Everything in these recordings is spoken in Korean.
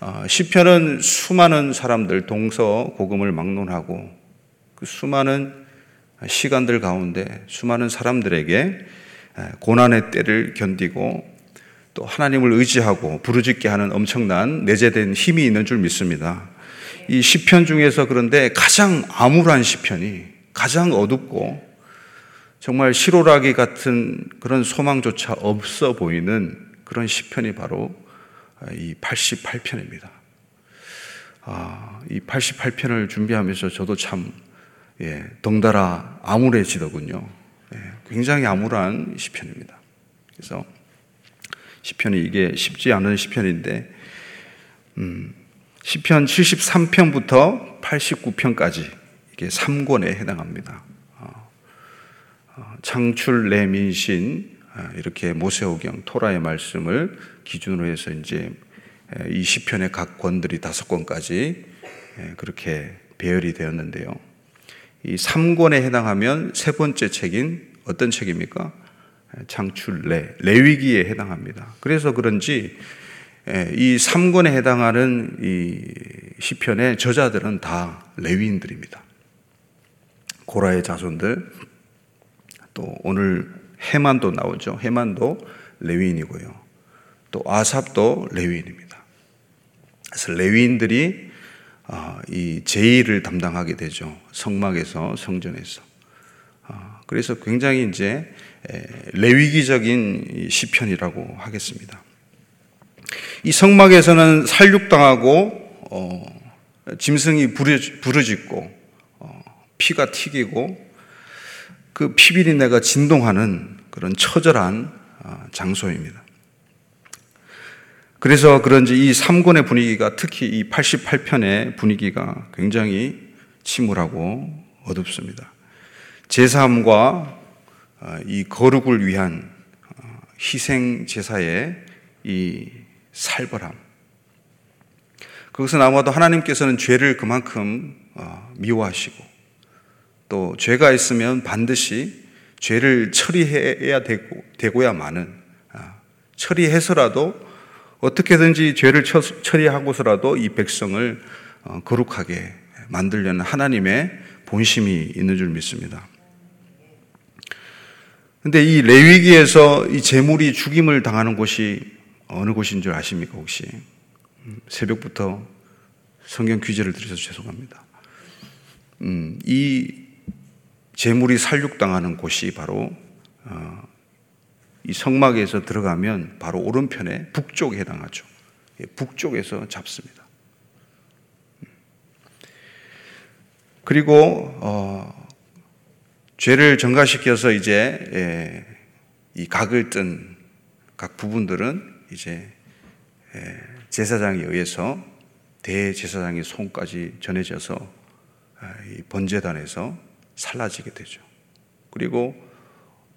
어, 시편은 수많은 사람들 동서 고금을 막론하고 그 수많은 시간들 가운데 수많은 사람들에게 고난의 때를 견디고 또 하나님을 의지하고 부르짖게 하는 엄청난 내재된 힘이 있는 줄 믿습니다. 이 시편 중에서 그런데 가장 암울한 시편이 가장 어둡고 정말 시로라기 같은 그런 소망조차 없어 보이는 그런 시편이 바로 이 88편입니다. 아, 이 88편을 준비하면서 저도 참 예, 덩달아 암울해지더군요. 예, 굉장히 암울한 시편입니다. 그래서 시편이 이게 쉽지 않은 시편인데 음, 시편 73편부터 89편까지 이게 3권에 해당합니다. 어, 어, 창출 내민신 아, 이렇게 모세오경 토라의 말씀을 기준으로 해서 이제 이 시편의 각 권들이 다섯 권까지 그렇게 배열이 되었는데요. 이 3권에 해당하면 세 번째 책인 어떤 책입니까? 창출레, 레위기에 해당합니다. 그래서 그런지 이 3권에 해당하는 이 시편의 저자들은 다 레위인들입니다. 고라의 자손들, 또 오늘 해만도 나오죠. 해만도 레위인이고요. 또 아삽도 레위인입니다. 그래서 레위인들이 아, 이 제의를 담당하게 되죠. 성막에서 성전에서. 아, 그래서 굉장히 이제 레위기적인 시편이라고 하겠습니다. 이 성막에서는 살육당하고 어, 짐승이 부르짖고 어, 피가 튀기고 그 피비린내가 진동하는 그런 처절한 아, 장소입니다. 그래서 그런지 이 3권의 분위기가 특히 이 88편의 분위기가 굉장히 침울하고 어둡습니다. 제3과 아, 이 거룩을 위한 아, 희생 제사의 이 살벌함. 그것은 아마도 하나님께서는 죄를 그만큼 미워하시고 또 죄가 있으면 반드시 죄를 처리해야 되고, 되고야만은 아, 처리해서라도 어떻게든지 죄를 처리하고서라도 이 백성을 어, 거룩하게 만들려는 하나님의 본심이 있는 줄 믿습니다. 근데 이 레위기에서 이 재물이 죽임을 당하는 곳이 어느 곳인 줄 아십니까, 혹시? 음, 새벽부터 성경 퀴즈를 드려서 죄송합니다. 음, 이 재물이 살육당하는 곳이 바로 어, 이 성막에서 들어가면 바로 오른편에 북쪽에 해당하죠. 예, 북쪽에서 잡습니다. 그리고 어, 죄를 전가시켜서 이제 예, 이 각을 뜬 각 부분들은 이제 예, 제사장에 의해서 대제사장의 손까지 전해져서 아, 번제단에서 살라지게 되죠. 그리고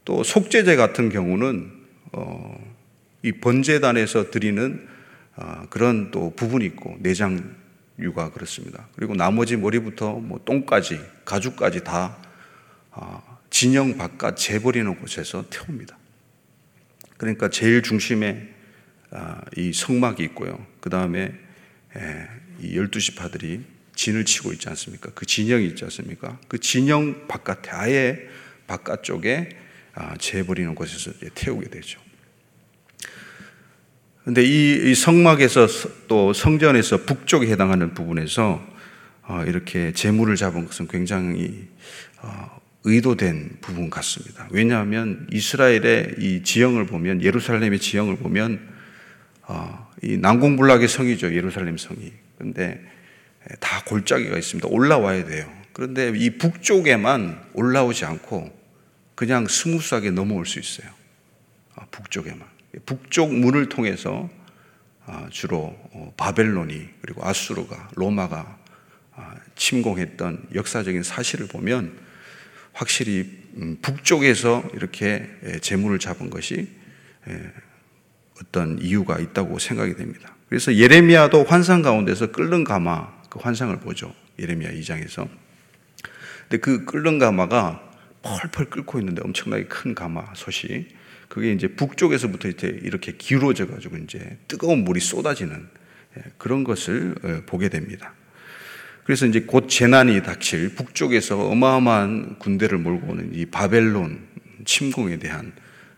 또 속죄제 같은 경우는 어, 이 번제단에서 드리는 어, 그런 또 부분이 있고 내장류가 그렇습니다. 그리고 나머지 머리부터 뭐 똥까지 가죽까지 다 어, 진영 바깥 재버리는 곳에서 태웁니다. 그러니까 제일 중심에 아, 이 성막이 있고요. 그 다음에 이 열두 지파들이 진을 치고 있지 않습니까? 그 진영이 있지 않습니까? 그 진영 바깥에 아예 바깥쪽에 아, 재버리는 곳에서 태우게 되죠. 근데 이, 성막에서 또 성전에서 북쪽에 해당하는 부분에서 어, 이렇게 제물을 잡은 것은 굉장히 어, 의도된 부분 같습니다. 왜냐하면 이스라엘의 이 지형을 보면 예루살렘의 지형을 보면 어, 이 난공불락의 성이죠 예루살렘 성이. 그런데 다 골짜기가 있습니다. 올라와야 돼요. 그런데 이 북쪽에만 올라오지 않고 그냥 스무스하게 넘어올 수 있어요. 아, 북쪽에만. 북쪽 문을 통해서 아, 주로 어, 바벨론이 그리고 아수르가 로마가 아, 침공했던 역사적인 사실을 보면 확실히 음, 북쪽에서 이렇게 재물을 잡은 것이 어떤 이유가 있다고 생각이 됩니다. 그래서 예레미야도 환상 가운데서 끓는 가마 그 환상을 보죠. 예레미야 2장에서. 근데 그 끓는 가마가 펄펄 끓고 있는데 엄청나게 큰 가마 솥이 그게 이제 북쪽에서부터 이렇게 기울어져 가지고 이제 뜨거운 물이 쏟아지는 예, 그런 것을 어, 보게 됩니다. 그래서 이제 곧 재난이 닥칠 북쪽에서 어마어마한 군대를 몰고 오는 이 바벨론 침공에 대한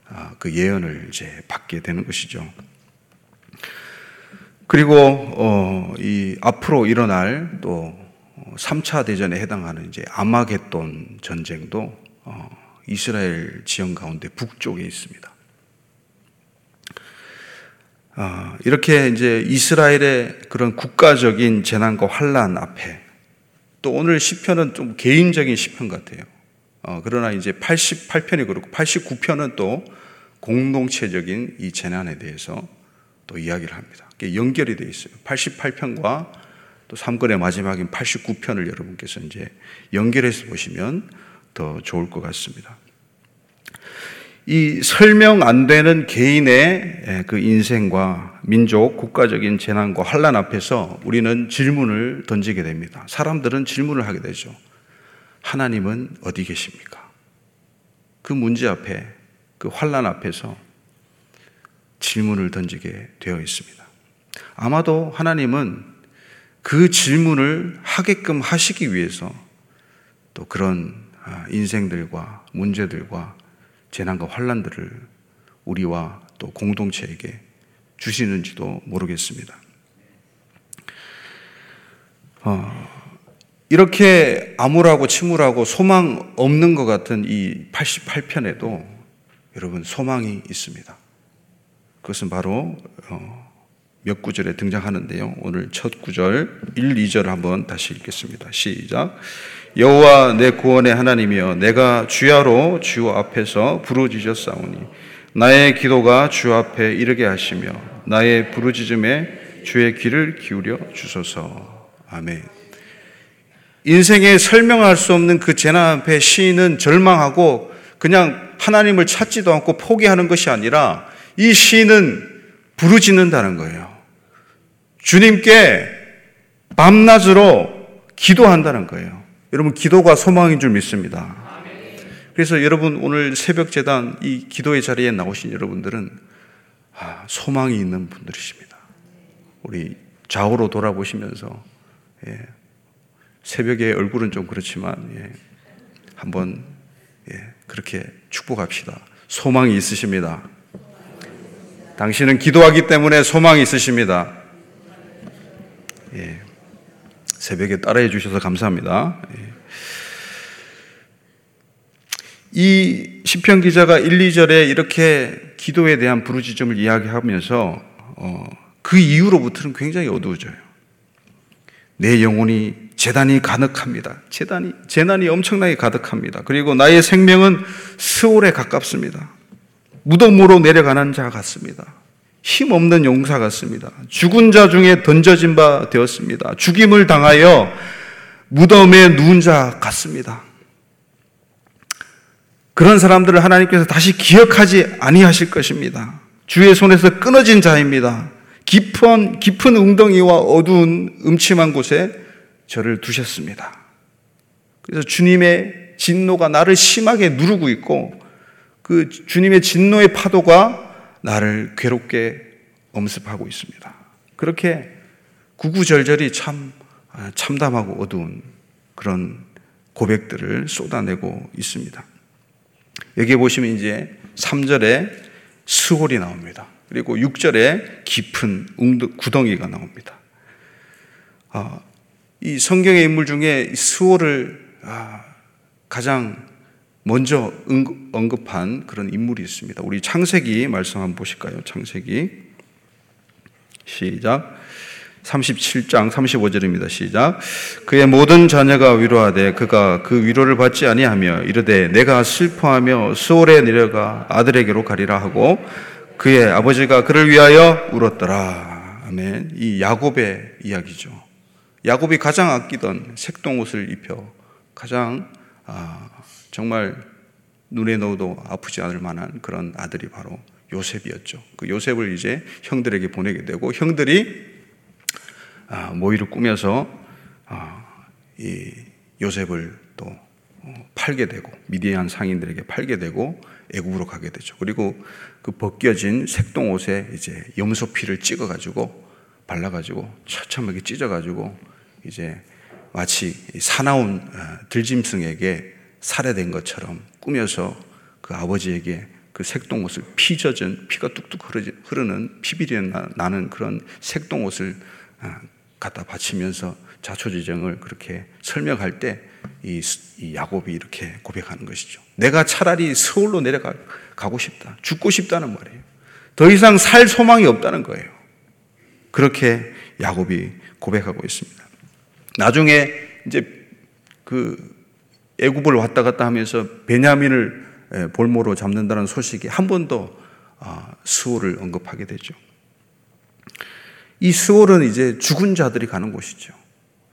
아, 그 예언을 이제 받게 되는 것이죠. 그리고 어, 이 앞으로 일어날 또 3차 대전에 해당하는 이제 아마겟돈 전쟁도 어, 이스라엘 지형 가운데 북쪽에 있습니다. 아, 이렇게 이제 이스라엘의 그런 국가적인 재난과 환란 앞에 또 오늘 시편은 좀 개인적인 시편 같아요. 어, 그러나 이제 88편이 그렇고 89편은 또 공동체적인 이 재난에 대해서 또 이야기를 합니다. 연결이 되어 있어요. 88편과 또 3권의 마지막인 89편을 여러분께서 이제 연결해서 보시면 더 좋을 것 같습니다. 이 설명 안 되는 개인의 그 인생과 민족, 국가적인 재난과 환란 앞에서 우리는 질문을 던지게 됩니다. 사람들은 질문을 하게 되죠. 하나님은 어디 계십니까? 그 문제 앞에, 그 환란 앞에서 질문을 던지게 되어 있습니다. 아마도 하나님은 그 질문을 하게끔 하시기 위해서 또 그런 아, 인생들과 문제들과 재난과 환란들을 우리와 또 공동체에게 주시는지도 모르겠습니다. 어, 이렇게 암울하고 침울하고 소망 없는 것 같은 이 88편에도 여러분 소망이 있습니다. 그것은 바로 어, 몇 구절에 등장하는데요. 오늘 첫 구절 1, 2절 한번 다시 읽겠습니다. 시작. 여호와 내 구원의 하나님이여 내가 주야로 주 앞에서 부르짖었사오니 나의 기도가 주 앞에 이르게 하시며 나의 부르짖음에 주의 귀를 기울여 주소서. 아멘. 인생에 설명할 수 없는 그 재난 앞에 시인은 절망하고 그냥 하나님을 찾지도 않고 포기하는 것이 아니라 이 시인은 부르짖는다는 거예요. 주님께 밤낮으로 기도한다는 거예요. 여러분, 기도가 소망인 줄 믿습니다. 그래서 여러분, 오늘 새벽 재단 이 기도의 자리에 나오신 여러분들은 아, 소망이 있는 분들이십니다. 우리 좌우로 돌아보시면서 예, 새벽에 얼굴은 좀 그렇지만 예, 한번 예, 그렇게 축복합시다. 소망이 있으십니다. 당신은 기도하기 때문에 소망이 있으십니다. 예. 새벽에 따라해 주셔서 감사합니다. 예. 이 시편 기자가 1, 2절에 이렇게 기도에 대한 부르짖음을 이야기하면서 어, 그 이후로부터는 굉장히 어두워져요. 내 영혼이 재단이 가득합니다. 재단이 재난이 엄청나게 가득합니다. 그리고 나의 생명은 스올에 가깝습니다. 무덤으로 내려가는 자 같습니다. 힘없는 용사 같습니다. 죽은 자 중에 던져진 바 되었습니다. 죽임을 당하여 무덤에 누운 자 같습니다. 그런 사람들을 하나님께서 다시 기억하지 아니하실 것입니다. 주의 손에서 끊어진 자입니다. 깊은 깊은 웅덩이와 어두운 음침한 곳에 저를 두셨습니다. 그래서 주님의 진노가 나를 심하게 누르고 있고 그 주님의 진노의 파도가 나를 괴롭게 엄습하고 있습니다. 그렇게 구구절절이 참 아, 참담하고 어두운 그런 고백들을 쏟아내고 있습니다. 여기 보시면 이제 3절에 스홀이 나옵니다. 그리고 6절에 깊은 구덩이가 나옵니다. 아, 이 성경의 인물 중에 스홀을 아, 가장 먼저 언급한 그런 인물이 있습니다. 우리 창세기 말씀 한번 보실까요? 창세기 시작 37장 35절입니다. 시작. 그의 모든 자녀가 위로하되 그가 그 위로를 받지 아니하며 이르되 내가 슬퍼하며 수월에 내려가 아들에게로 가리라 하고 그의 아버지가 그를 위하여 울었더라. 아멘. 이 야곱의 이야기죠. 야곱이 가장 아끼던 색동 옷을 입혀 가장 아, 정말 눈에 넣어도 아프지 않을 만한 그런 아들이 바로 요셉이었죠. 그 요셉을 이제 형들에게 보내게 되고 형들이 아, 모의를 꾸며서 아, 이 요셉을 또 어, 팔게 되고 미디안 상인들에게 팔게 되고 애굽으로 가게 되죠. 그리고 그 벗겨진 색동 옷에 이제 염소 피를 찍어 가지고 발라 가지고 처참하게 찢어 가지고 이제 마치 사나운 어, 들짐승에게 살해된 것처럼 꾸며서 그 아버지에게 그 색동옷을 피 젖은 피가 뚝뚝 흐르는 피비리 나는 그런 색동옷을 어, 갖다 바치면서 자초지정을 그렇게 설명할 때 이 야곱이 이렇게 고백하는 것이죠. 내가 차라리 서울로 내려가고 싶다. 죽고 싶다는 말이에요. 더 이상 살 소망이 없다는 거예요. 그렇게 야곱이 고백하고 있습니다. 나중에 이제 그 애굽을 왔다 갔다 하면서 베냐민을 볼모로 잡는다는 소식이 한 번더 아, 스올을 언급하게 되죠. 이 스올은 이제 죽은 자들이 가는 곳이죠.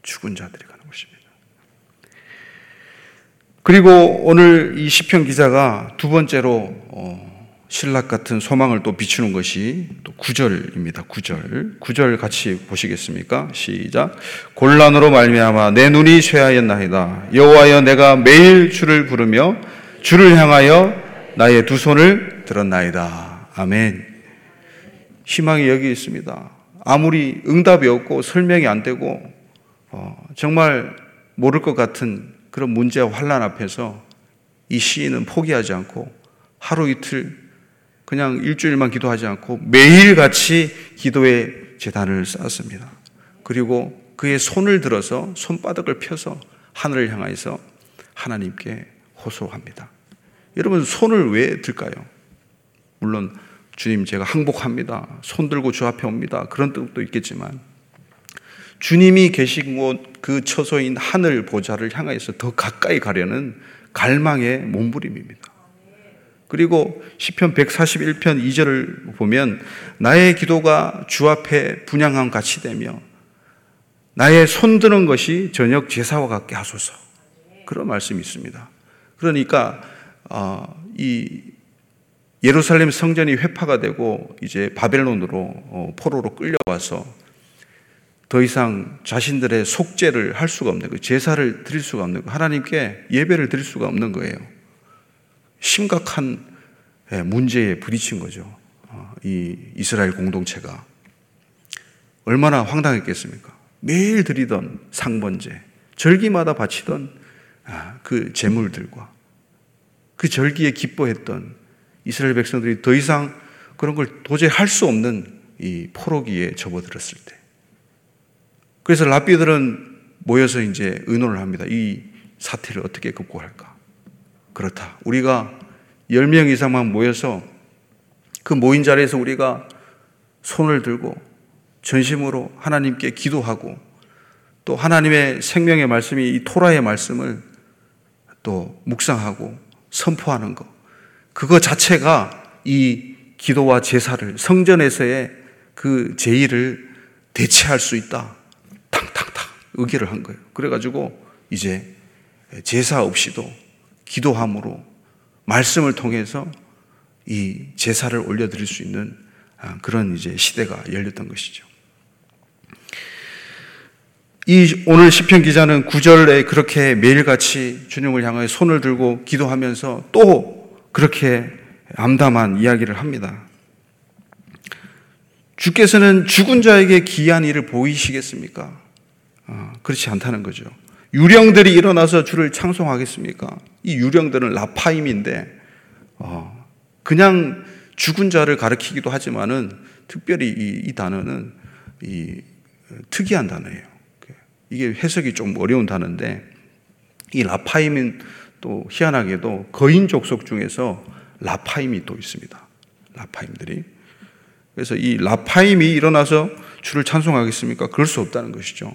죽은 자들이 가는 곳입니다. 그리고 오늘 이 시편 기자가 두 번째로 어, 신락 같은 소망을 또 비추는 것이 또 9절입니다. 9절. 9절 같이 보시겠습니까? 시작. 곤란으로 말미암아 내 눈이 쇠하였나이다. 여호와여 내가 매일 주를 부르며 주를 향하여 나의 두 손을 들었나이다. 아멘. 희망이 여기 있습니다. 아무리 응답이 없고 설명이 안 되고 어, 정말 모를 것 같은 그런 문제와 환란 앞에서 이 시인은 포기하지 않고 하루 이틀 그냥 일주일만 기도하지 않고 매일같이 기도의 재단을 쌓았습니다. 그리고 그의 손을 들어서 손바닥을 펴서 하늘을 향해서 하나님께 호소합니다. 여러분 손을 왜 들까요? 물론 주님 제가 항복합니다. 손 들고 주 앞에 옵니다. 그런 뜻도 있겠지만 주님이 계신 곳 그 처소인 하늘 보좌를 향해서 더 가까이 가려는 갈망의 몸부림입니다. 그리고 시편 141편 2절을 보면 나의 기도가 주 앞에 분양함 같이 되며 나의 손 드는 것이 저녁 제사와 같게 하소서. 그런 말씀이 있습니다. 그러니까 어, 이 예루살렘 성전이 회파가 되고 이제 바벨론으로 어, 포로로 끌려와서 더 이상 자신들의 속죄를 할 수가 없는 거예요. 제사를 드릴 수가 없는 거예요. 하나님께 예배를 드릴 수가 없는 거예요. 심각한 예, 문제에 부딪힌 거죠. 어, 이 이스라엘 공동체가 얼마나 황당했겠습니까? 매일 드리던 상번제, 절기마다 바치던 아, 그 제물들과 그 절기에 기뻐했던 이스라엘 백성들이 더 이상 그런 걸 도저히 할 수 없는 이 포로기에 접어들었을 때. 그래서 랍비들은 모여서 이제 의논을 합니다. 이 사태를 어떻게 극복할까? 그렇다. 우리가 10명 이상만 모여서 그 모인 자리에서 우리가 손을 들고 전심으로 하나님께 기도하고 또 하나님의 생명의 말씀이 이 토라의 말씀을 또 묵상하고 선포하는 것. 그거 자체가 이 기도와 제사를 성전에서의 그 제의를 대체할 수 있다. 탕탕탕 의기를 한 거예요. 그래가지고 이제 제사 없이도 기도함으로 말씀을 통해서 이 제사를 올려드릴 수 있는 아, 그런 이제 시대가 열렸던 것이죠. 이 오늘 시편 기자는 구절에 그렇게 매일같이 주님을 향하여 손을 들고 기도하면서 또 그렇게 암담한 이야기를 합니다. 주께서는 죽은 자에게 기이한 일을 보이시겠습니까? 어, 그렇지 않다는 거죠. 유령들이 일어나서 주를 창송하겠습니까? 이 유령들은 라파임인데 어, 그냥 죽은 자를 가리키기도 하지만은 특별히 이, 이 단어는 이 특이한 단어예요. 이게 해석이 좀 어려운 단어인데 이 라파임은 또 희한하게도 거인 족속 중에서 라파임이 또 있습니다. 라파임들이. 그래서 이 라파임이 일어나서 주를 찬송하겠습니까? 그럴 수 없다는 것이죠.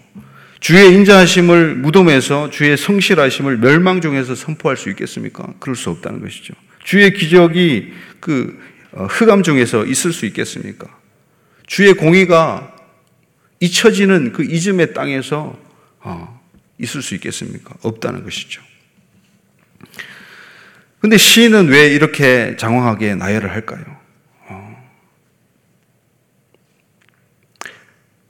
주의 인자하심을 무덤에서 주의 성실하심을 멸망 중에서 선포할 수 있겠습니까? 그럴 수 없다는 것이죠. 주의 기적이 그 어, 흑암 중에서 있을 수 있겠습니까? 주의 공의가 잊혀지는 그 잊음의 땅에서 어, 있을 수 있겠습니까? 없다는 것이죠. 근데 시인은 왜 이렇게 장황하게 나열을 할까요? 어.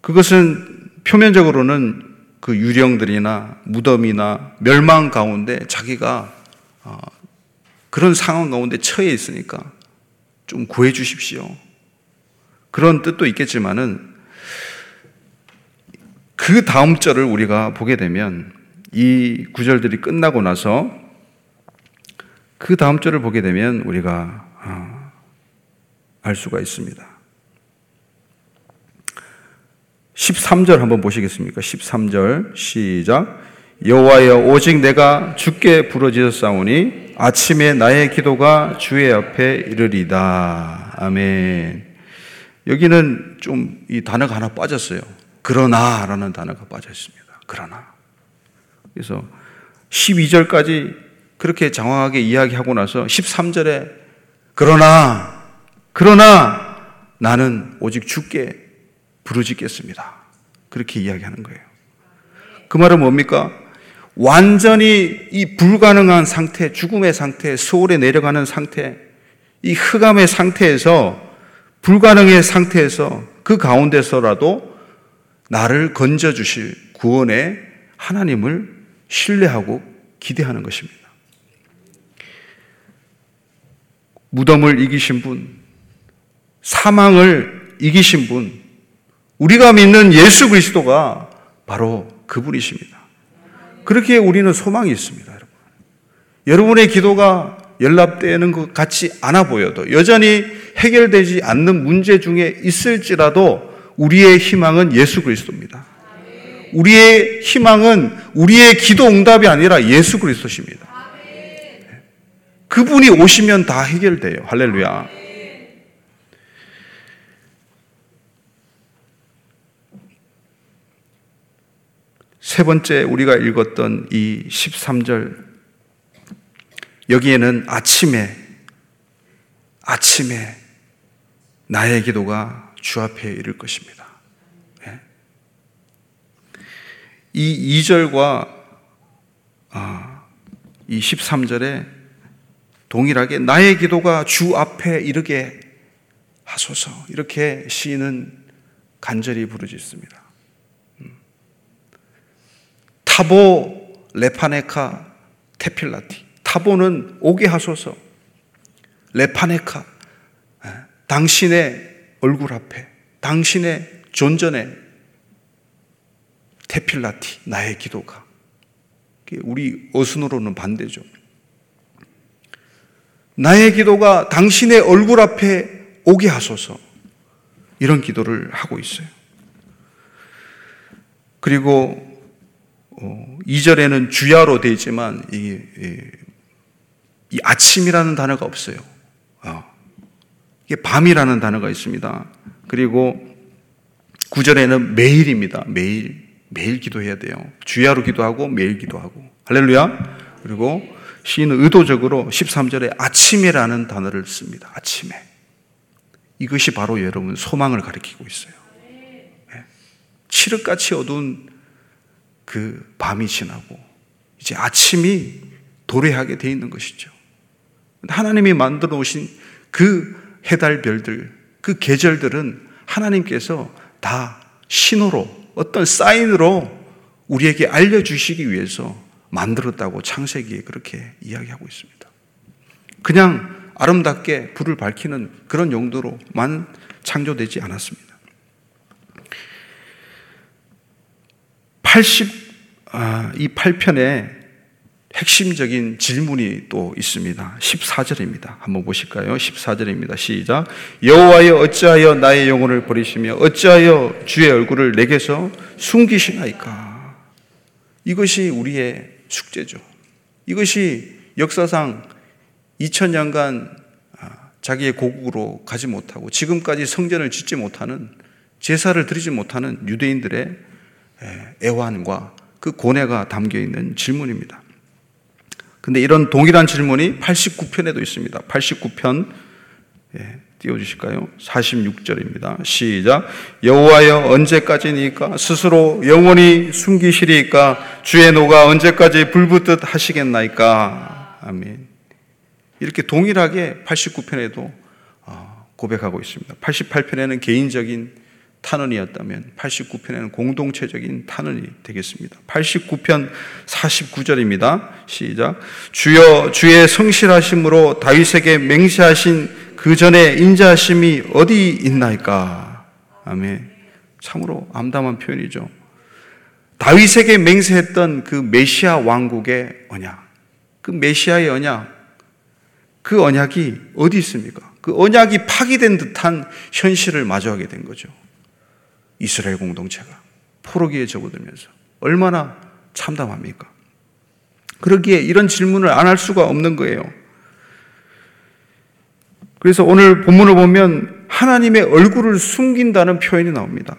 그것은 표면적으로는 그 유령들이나 무덤이나 멸망 가운데 자기가 어, 그런 상황 가운데 처해 있으니까 좀 구해 주십시오. 그런 뜻도 있겠지만은 그 다음 절을 우리가 보게 되면 이 구절들이 끝나고 나서 그 다음 절을 보게 되면 우리가 아, 알 수가 있습니다. 13절 한번 보시겠습니까? 13절 시작 여호와여 오직 내가 주께 부르짖었사오니 아침에 나의 기도가 주의 앞에 이르리다. 아멘. 여기는 좀 이 단어가 하나 빠졌어요. 그러나라는 단어가 빠져 있습니다. 그러나. 그래서 12절까지 그렇게 장황하게 이야기하고 나서 13절에 그러나 그러나 나는 오직 주께 부르짖겠습니다. 그렇게 이야기하는 거예요. 그 말은 뭡니까? 완전히 이 불가능한 상태, 죽음의 상태, 소울에 내려가는 상태, 이 흑암의 상태에서 불가능의 상태에서 그 가운데서라도 나를 건져 주실 구원의 하나님을 신뢰하고 기대하는 것입니다. 무덤을 이기신 분, 사망을 이기신 분, 우리가 믿는 예수 그리스도가 바로 그분이십니다. 그렇게 우리는 소망이 있습니다, 여러분. 여러분의 기도가 연락되는 것 같지 않아 보여도 여전히 해결되지 않는 문제 중에 있을지라도 우리의 희망은 예수 그리스도입니다. 우리의 희망은 우리의 기도 응답이 아니라 예수 그리스도십니다. 그분이 오시면 다 해결돼요. 할렐루야. 세 번째 우리가 읽었던 이 13절 여기에는 아침에 아침에 나의 기도가 주 앞에 이를 것입니다. 예. 이 2절과 아, 이 13절에 동일하게 나의 기도가 주 앞에 이르게 하소서 이렇게 시인은 간절히 부르짖습니다. 타보 레파네카 테필라티. 타보는 오게 하소서. 레파네카. 예, 당신의 얼굴 앞에, 당신의 존전에 테필라티. 나의 기도가. 우리 어순으로는 반대죠. 나의 기도가 당신의 얼굴 앞에 오게 하소서. 이런 기도를 하고 있어요. 그리고 2절에는 어, 주야로 되어 있지만 이, 이, 이 아침이라는 단어가 없어요. 어. 이게 밤이라는 단어가 있습니다. 그리고 9절에는 매일입니다. 매일. 매일 기도해야 돼요. 주야로 기도하고 매일 기도하고. 할렐루야. 그리고 시인은 의도적으로 13절에 아침이라는 단어를 씁니다. 아침에. 이것이 바로 여러분 소망을 가리키고 있어요. 네. 칠흑같이 어두운 그 밤이 지나고 이제 아침이 도래하게 돼 있는 것이죠. 하나님이 만들어 오신 그 해달 별들, 그 계절들은 하나님께서 다 신호로 어떤 사인으로 우리에게 알려주시기 위해서 만들었다고 창세기에 그렇게 이야기하고 있습니다. 그냥 아름답게 불을 밝히는 그런 용도로만 창조되지 않았습니다. 80, 아, 이 8편에 핵심적인 질문이 또 있습니다. 14절입니다. 한번 보실까요? 14절입니다. 시작. 여호와여 어찌하여 나의 영혼을 버리시며 어찌하여 주의 얼굴을 내게서 숨기시나이까? 이것이 우리의 숙제죠. 이것이 역사상 2000년간 아, 자기의 고국으로 가지 못하고 지금까지 성전을 짓지 못하는 제사를 드리지 못하는 유대인들의 애환과 그 고뇌가 담겨 있는 질문입니다. 근데 이런 동일한 질문이 89편에도 있습니다. 89편 예, 띄워주실까요? 46절입니다. 시작. 여호와여 언제까지니까 스스로 영원히 숨기시리까 주의 노가 언제까지 불붙듯 하시겠나이까. 아멘. 이렇게 동일하게 89편에도 어, 고백하고 있습니다. 88편에는 개인적인 탄원이었다면 89편에는 공동체적인 탄원이 되겠습니다. 89편 49절입니다. 시작. 주여 주의 성실하심으로 다윗에게 맹세하신 그 전에 인자하심이 어디 있나이까? 아멘. 참으로 암담한 표현이죠. 다윗에게 맹세했던 그 메시아 왕국의 언약, 그 메시아의 언약, 그 언약이 어디 있습니까? 그 언약이 파기된 듯한 현실을 마주하게 된 거죠. 이스라엘 공동체가 포로기에 접어들면서 얼마나 참담합니까? 그러기에 이런 질문을 안 할 수가 없는 거예요. 그래서 오늘 본문을 보면 하나님의 얼굴을 숨긴다는 표현이 나옵니다.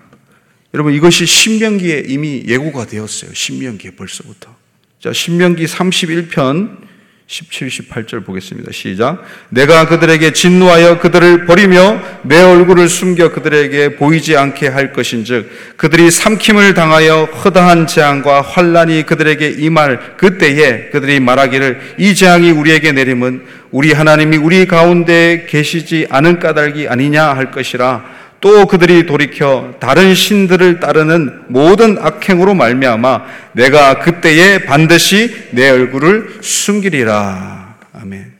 여러분 이것이 신명기에 이미 예고가 되었어요. 신명기에 벌써부터. 자, 신명기 31편 17, 18절 보겠습니다. 시작. 내가 그들에게 진노하여 그들을 버리며 내 얼굴을 숨겨 그들에게 보이지 않게 할 것인즉 그들이 삼킴을 당하여 허다한 재앙과 환란이 그들에게 임할 그때에 그들이 말하기를 이 재앙이 우리에게 내림은 우리 하나님이 우리 가운데 계시지 않은 까닭이 아니냐 할 것이라 또 그들이 돌이켜 다른 신들을 따르는 모든 악행으로 말미암아 내가 그때에 반드시 내 얼굴을 숨기리라. 아멘.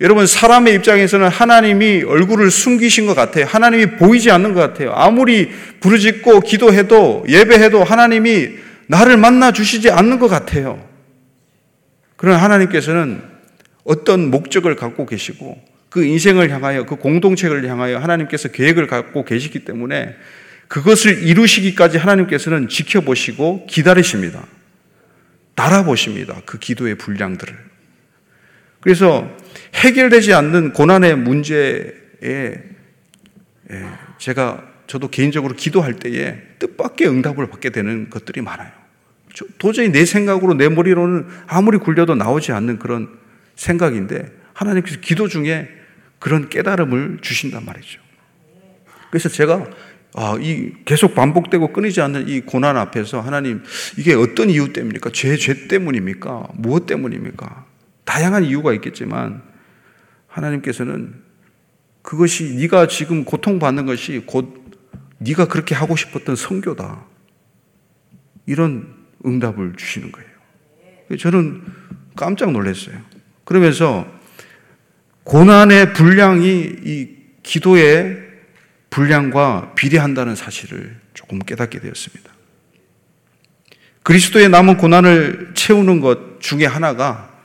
여러분 사람의 입장에서는 하나님이 얼굴을 숨기신 것 같아요. 하나님이 보이지 않는 것 같아요. 아무리 부르짖고 기도해도 예배해도 하나님이 나를 만나 주시지 않는 것 같아요. 그러나 하나님께서는 어떤 목적을 갖고 계시고 그 인생을 향하여 그 공동체를 향하여 하나님께서 계획을 갖고 계시기 때문에 그것을 이루시기까지 하나님께서는 지켜보시고 기다리십니다. 달아보십니다. 그 기도의 분량들을. 그래서 해결되지 않는 고난의 문제에 예, 제가 저도 개인적으로 기도할 때에 뜻밖의 응답을 받게 되는 것들이 많아요. 도저히 내 생각으로 내 머리로는 아무리 굴려도 나오지 않는 그런 생각인데 하나님께서 기도 중에 그런 깨달음을 주신단 말이죠. 그래서 제가 아, 이 계속 반복되고 끊이지 않는 이 고난 앞에서 하나님 이게 어떤 이유 때문입니까? 죄, 죄 때문입니까? 무엇 때문입니까? 다양한 이유가 있겠지만 하나님께서는 그것이 네가 지금 고통받는 것이 곧 네가 그렇게 하고 싶었던 성교다. 이런 응답을 주시는 거예요. 저는 깜짝 놀랐어요. 그러면서 고난의 분량이 이 기도의 분량과 비례한다는 사실을 조금 깨닫게 되었습니다. 그리스도의 남은 고난을 채우는 것 중에 하나가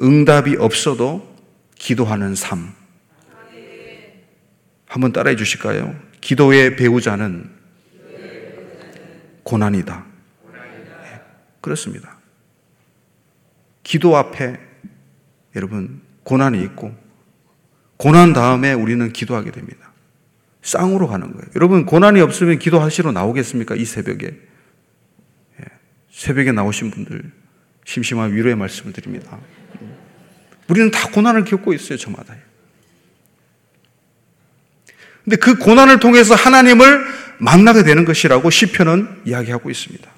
응답이 없어도 기도하는 삶. 한번 따라해 주실까요? 기도의 배우자는 고난이다. 네, 그렇습니다. 기도 앞에 여러분 고난이 있고 고난 다음에 우리는 기도하게 됩니다. 쌍으로 가는 거예요. 여러분 고난이 없으면 기도하시러 나오겠습니까? 이 새벽에 예, 새벽에 나오신 분들 심심한 위로의 말씀을 드립니다. 우리는 다 고난을 겪고 있어요, 저마다. 근데 그 고난을 통해서 하나님을 만나게 되는 것이라고 시편은 이야기하고 있습니다.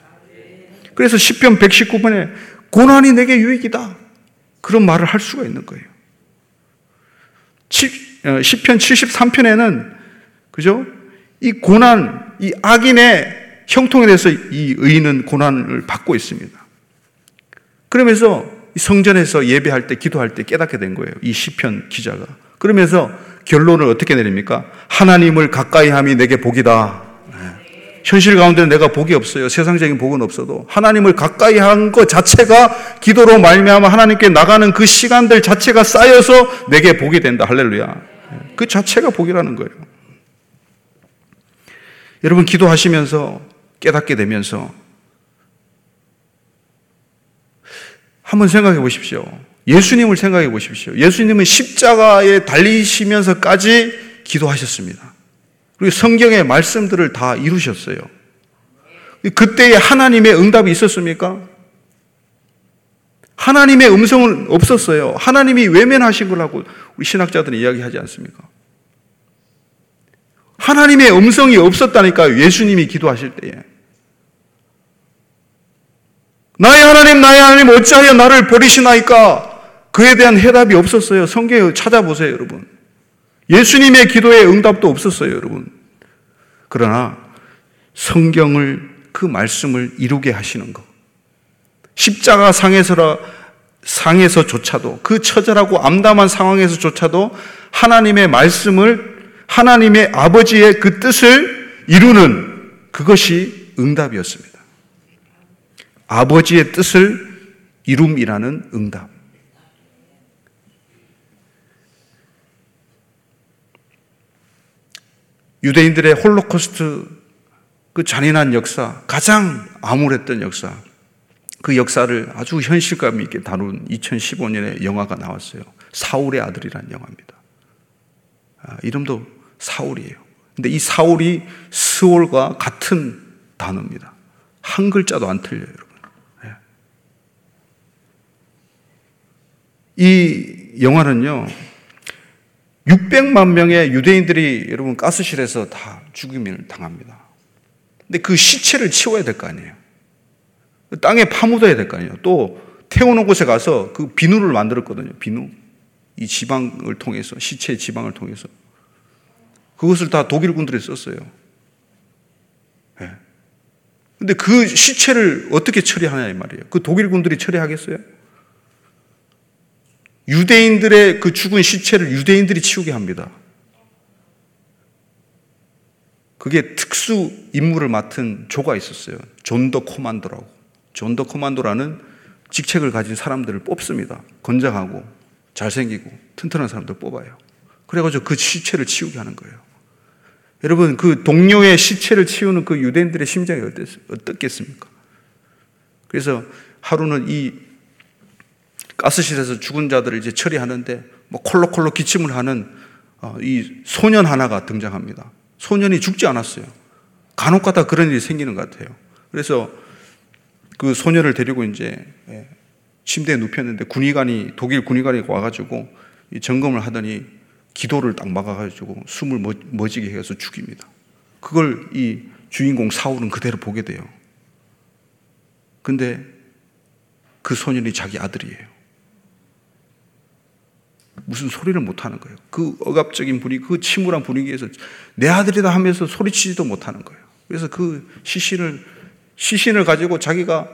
그래서 시편 119번에 고난이 내게 유익이다. 그런 말을 할 수가 있는 거예요. 10편 어, 73편에는 그죠? 이 고난, 이 악인의 형통에 대해서 이 의인은 고난을 받고 있습니다. 그러면서 성전에서 예배할 때, 기도할 때 깨닫게 된 거예요. 이 시편 기자가. 그러면서 결론을 어떻게 내립니까? 하나님을 가까이 함이 내게 복이다. 현실 가운데 내가 복이 없어요. 세상적인 복은 없어도 하나님을 가까이 한 것 자체가 기도로 말미암아 하나님께 나가는 그 시간들 자체가 쌓여서 내게 복이 된다. 할렐루야. 그 자체가 복이라는 거예요. 여러분 기도하시면서 깨닫게 되면서 한번 생각해 보십시오. 예수님을 생각해 보십시오. 예수님은 십자가에 달리시면서까지 기도하셨습니다. 그리고 성경의 말씀들을 다 이루셨어요. 그때에 하나님의 응답이 있었습니까? 하나님의 음성은 없었어요. 하나님이 외면하신 거라고 우리 신학자들은 이야기하지 않습니까? 하나님의 음성이 없었다니까 예수님이 기도하실 때에. 나의 하나님, 나의 하나님, 어찌하여 나를 버리시나이까? 그에 대한 해답이 없었어요. 성경에 찾아보세요, 여러분. 예수님의 기도에 응답도 없었어요, 여러분. 그러나 성경을 그 말씀을 이루게 하시는 것. 십자가 상에서라 상에서조차도 그 처절하고 암담한 상황에서조차도 하나님의 말씀을 하나님의 아버지의 그 뜻을 이루는 그것이 응답이었습니다. 아버지의 뜻을 이룸이라는 응답. 유대인들의 홀로코스트 그 잔인한 역사, 가장 암울했던 역사, 그 역사를 아주 현실감 있게 다룬 2015년에 영화가 나왔어요. 사울의 아들이라는 영화입니다. 아, 이름도 사울이에요. 근데 이 사울이 스월과 같은 단어입니다. 한 글자도 안 틀려요, 여러분. 네. 이 영화는요, 600만 명의 유대인들이 여러분 가스실에서 다 죽임을 당합니다. 근데 그 시체를 치워야 될 거 아니에요. 땅에 파묻어야 될 거 아니에요. 또 태우는 곳에 가서 그 비누를 만들었거든요. 비누. 이 지방을 통해서, 시체의 지방을 통해서. 그것을 다 독일 군들이 썼어요. 네. 근데 그 시체를 어떻게 처리하냐 이 말이에요. 그 독일 군들이 처리하겠어요? 유대인들의 그 죽은 시체를 유대인들이 치우게 합니다. 그게 특수 임무를 맡은 조가 있었어요. Sonderkommando라고. Sonderkommando라는 직책을 가진 사람들을 뽑습니다. 건장하고 잘생기고 튼튼한 사람들 뽑아요. 그래가지고 그 시체를 치우게 하는 거예요. 여러분, 그 동료의 시체를 치우는 그 유대인들의 심정이 어떻겠습니까? 그래서 하루는 이 가스실에서 죽은 자들을 이제 처리하는데 뭐 콜록콜록 기침을 하는 어, 이 소년 하나가 등장합니다. 소년이 죽지 않았어요. 간혹 가다 그런 일이 생기는 것 같아요. 그래서 그 소년을 데리고 이제 예, 침대에 눕혔는데 군의관이 독일 군의관이 와가지고 점검을 하더니 기도를 딱 막아가지고 숨을 멎지게 해서 죽입니다. 그걸 이 주인공 사울은 그대로 보게 돼요. 근데 그 소년이 자기 아들이에요. 무슨 소리를 못 하는 거예요. 그 억압적인 분위기, 그 침울한 분위기에서 내 아들이다 하면서 소리치지도 못하는 거예요. 그래서 그 시신을, 시신을 가지고 자기가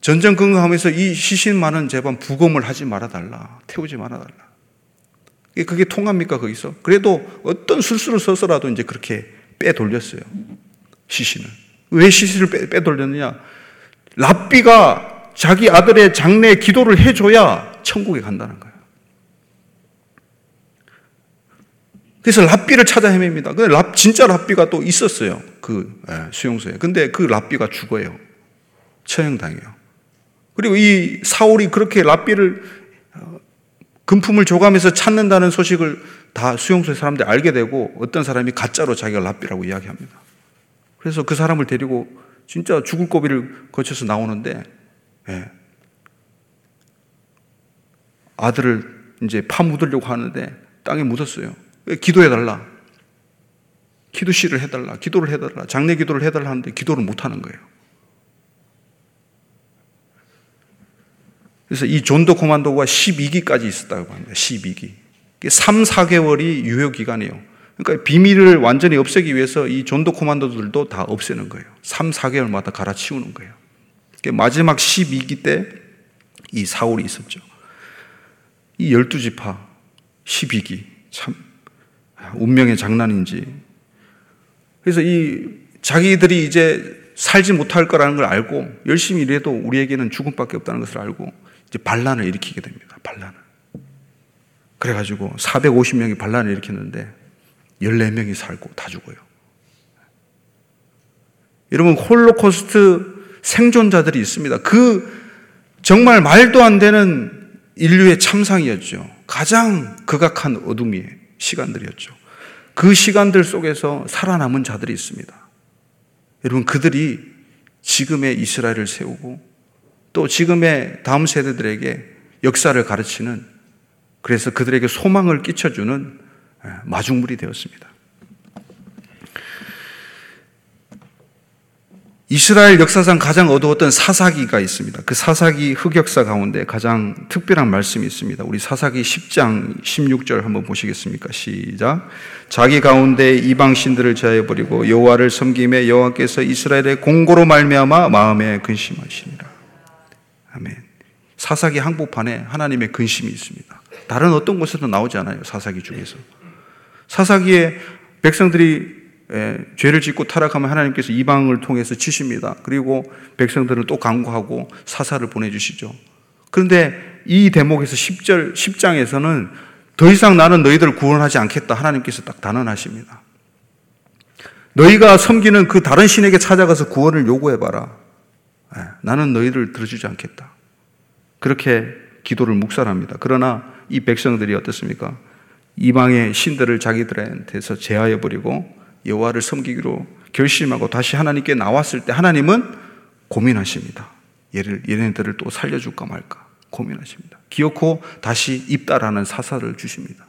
전전긍긍하면서 이 시신만은 제발 부검을 하지 말아달라. 태우지 말아달라. 그게 통합니까, 거기서? 그래도 어떤 술수를 써서라도 이제 그렇게 빼돌렸어요. 시신을. 왜 시신을 빼, 돌렸느냐 랍비가 자기 아들의 장례 기도를 해줘야 천국에 간다는 거예요. 그래서 랍비를 찾아 헤맵니다. 근데 랍, 진짜 랍비가 또 있었어요. 그 예, 수용소에. 근데 그 랍비가 죽어요. 처형당해요. 그리고 이 사울이 그렇게 랍비를 어, 금품을 줘가면서 찾는다는 소식을 다 수용소의 사람들이 알게 되고 어떤 사람이 가짜로 자기가 랍비라고 이야기합니다. 그래서 그 사람을 데리고 진짜 죽을 고비를 거쳐서 나오는데 예. 아들을 이제 파묻으려고 하는데 땅에 묻었어요. 기도해달라. 기도시를 해달라. 기도를 해달라. 장례 기도를 해달라 하는데 기도를 못하는 거예요. 그래서 이 존도 코만도가 12기까지 있었다고 합니다. 12기. 3, 4개월이 유효기간이에요. 그러니까 비밀을 완전히 없애기 위해서 이 존도 코만도들도 다 없애는 거예요. 3, 4개월마다 갈아치우는 거예요. 마지막 12기 때 이 사울이 있었죠. 이 12지파 12기. 참 운명의 장난인지. 그래서 이 자기들이 이제 살지 못할 거라는 걸 알고 열심히 일해도 우리에게는 죽음밖에 없다는 것을 알고 이제 반란을 일으키게 됩니다. 반란을. 그래가지고 450명이 반란을 일으켰는데 14명이 살고 다 죽어요. 여러분, 홀로코스트 생존자들이 있습니다. 그 정말 말도 안 되는 인류의 참상이었죠. 가장 극악한 어둠이 시간들이었죠. 그 시간들 속에서 살아남은 자들이 있습니다. 여러분, 그들이 지금의 이스라엘을 세우고 또 지금의 다음 세대들에게 역사를 가르치는 그래서 그들에게 소망을 끼쳐주는 마중물이 되었습니다. 이스라엘 역사상 가장 어두웠던 사사기가 있습니다. 그 사사기 흑역사 가운데 가장 특별한 말씀이 있습니다. 우리 사사기 10장 16절 한번 보시겠습니까? 시작. 자기 가운데 이방 신들을 제하여 버리고 여호와를 섬김에 여호와께서 이스라엘의 공고로 말미암아 마음에 근심하시니라. 아멘. 사사기 항복판에 하나님의 근심이 있습니다. 다른 어떤 곳에도 나오지 않아요. 사사기 중에서. 사사기에 백성들이 예, 죄를 짓고 타락하면 하나님께서 이방을 통해서 치십니다. 그리고 백성들은 또 강구하고 사사를 보내주시죠. 그런데 이 대목에서 10절, 10장에서는 더 이상 나는 너희들을 구원하지 않겠다. 하나님께서 딱 단언하십니다. 너희가 섬기는 그 다른 신에게 찾아가서 구원을 요구해봐라. 예, 나는 너희들을 들어주지 않겠다. 그렇게 기도를 묵살합니다. 그러나 이 백성들이 어떻습니까? 이방의 신들을 자기들한테서 제하여 버리고 여호와를 섬기기로 결심하고 다시 하나님께 나왔을 때 하나님은 고민하십니다. 얘를 얘네들을 또 살려줄까 말까 고민하십니다. 기어코 다시 입다라는 사사를 주십니다.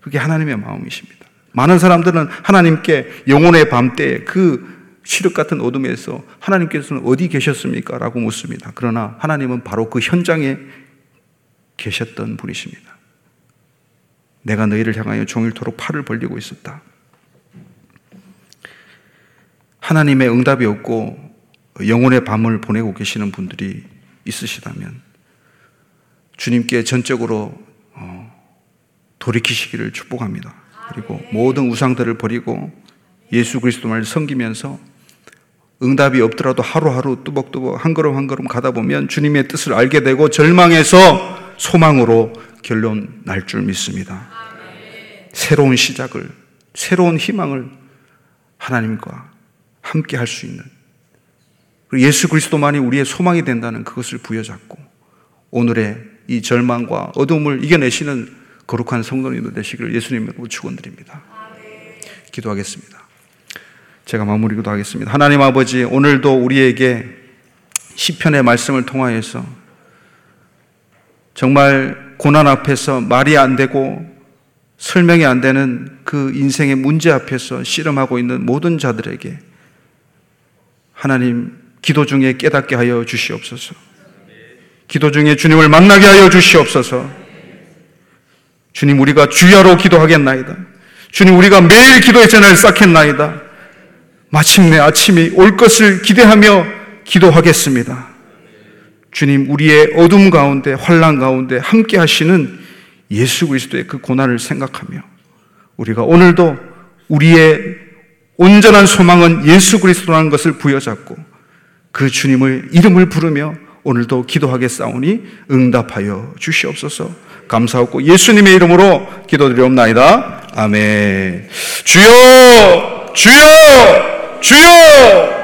그게 하나님의 마음이십니다. 많은 사람들은 하나님께 영혼의 밤때 그 시력 같은 어둠에서 하나님께서는 어디 계셨습니까? 라고 묻습니다. 그러나 하나님은 바로 그 현장에 계셨던 분이십니다. 내가 너희를 향하여 종일토록 팔을 벌리고 있었다. 하나님의 응답이 없고 영혼의 밤을 보내고 계시는 분들이 있으시다면 주님께 전적으로 어, 돌이키시기를 축복합니다. 그리고 모든 우상들을 버리고 예수 그리스도만을 섬기면서 응답이 없더라도 하루하루 뚜벅뚜벅 한 걸음 한 걸음 가다 보면 주님의 뜻을 알게 되고 절망에서 소망으로 결론 날 줄 믿습니다. 새로운 시작을, 새로운 희망을 하나님과 함께 할 수 있는 예수 그리스도만이 우리의 소망이 된다는 그것을 부여잡고 오늘의 이 절망과 어둠을 이겨내시는 거룩한 성도님들 되시기를 예수님으로 축원드립니다. 기도하겠습니다. 제가 마무리 기도하겠습니다. 하나님 아버지 오늘도 우리에게 시편의 말씀을 통하여서 정말 고난 앞에서 말이 안 되고 설명이 안 되는 그 인생의 문제 앞에서 씨름하고 있는 모든 자들에게 하나님 기도 중에 깨닫게 하여 주시옵소서. 기도 중에 주님을 만나게 하여 주시옵소서. 주님 우리가 주야로 기도하겠나이다. 주님 우리가 매일 기도의 전을 쌓겠나이다. 마침내 아침이 올 것을 기대하며 기도하겠습니다. 주님 우리의 어둠 가운데 환란 가운데 함께 하시는 예수 그리스도의 그 고난을 생각하며 우리가 오늘도 우리의 온전한 소망은 예수 그리스도라는 것을 부여잡고 그 주님을 이름을 부르며 오늘도 기도하겠사오니 응답하여 주시옵소서. 감사하고 예수님의 이름으로 기도드리옵나이다. 아멘. 주여! 주여! 주여!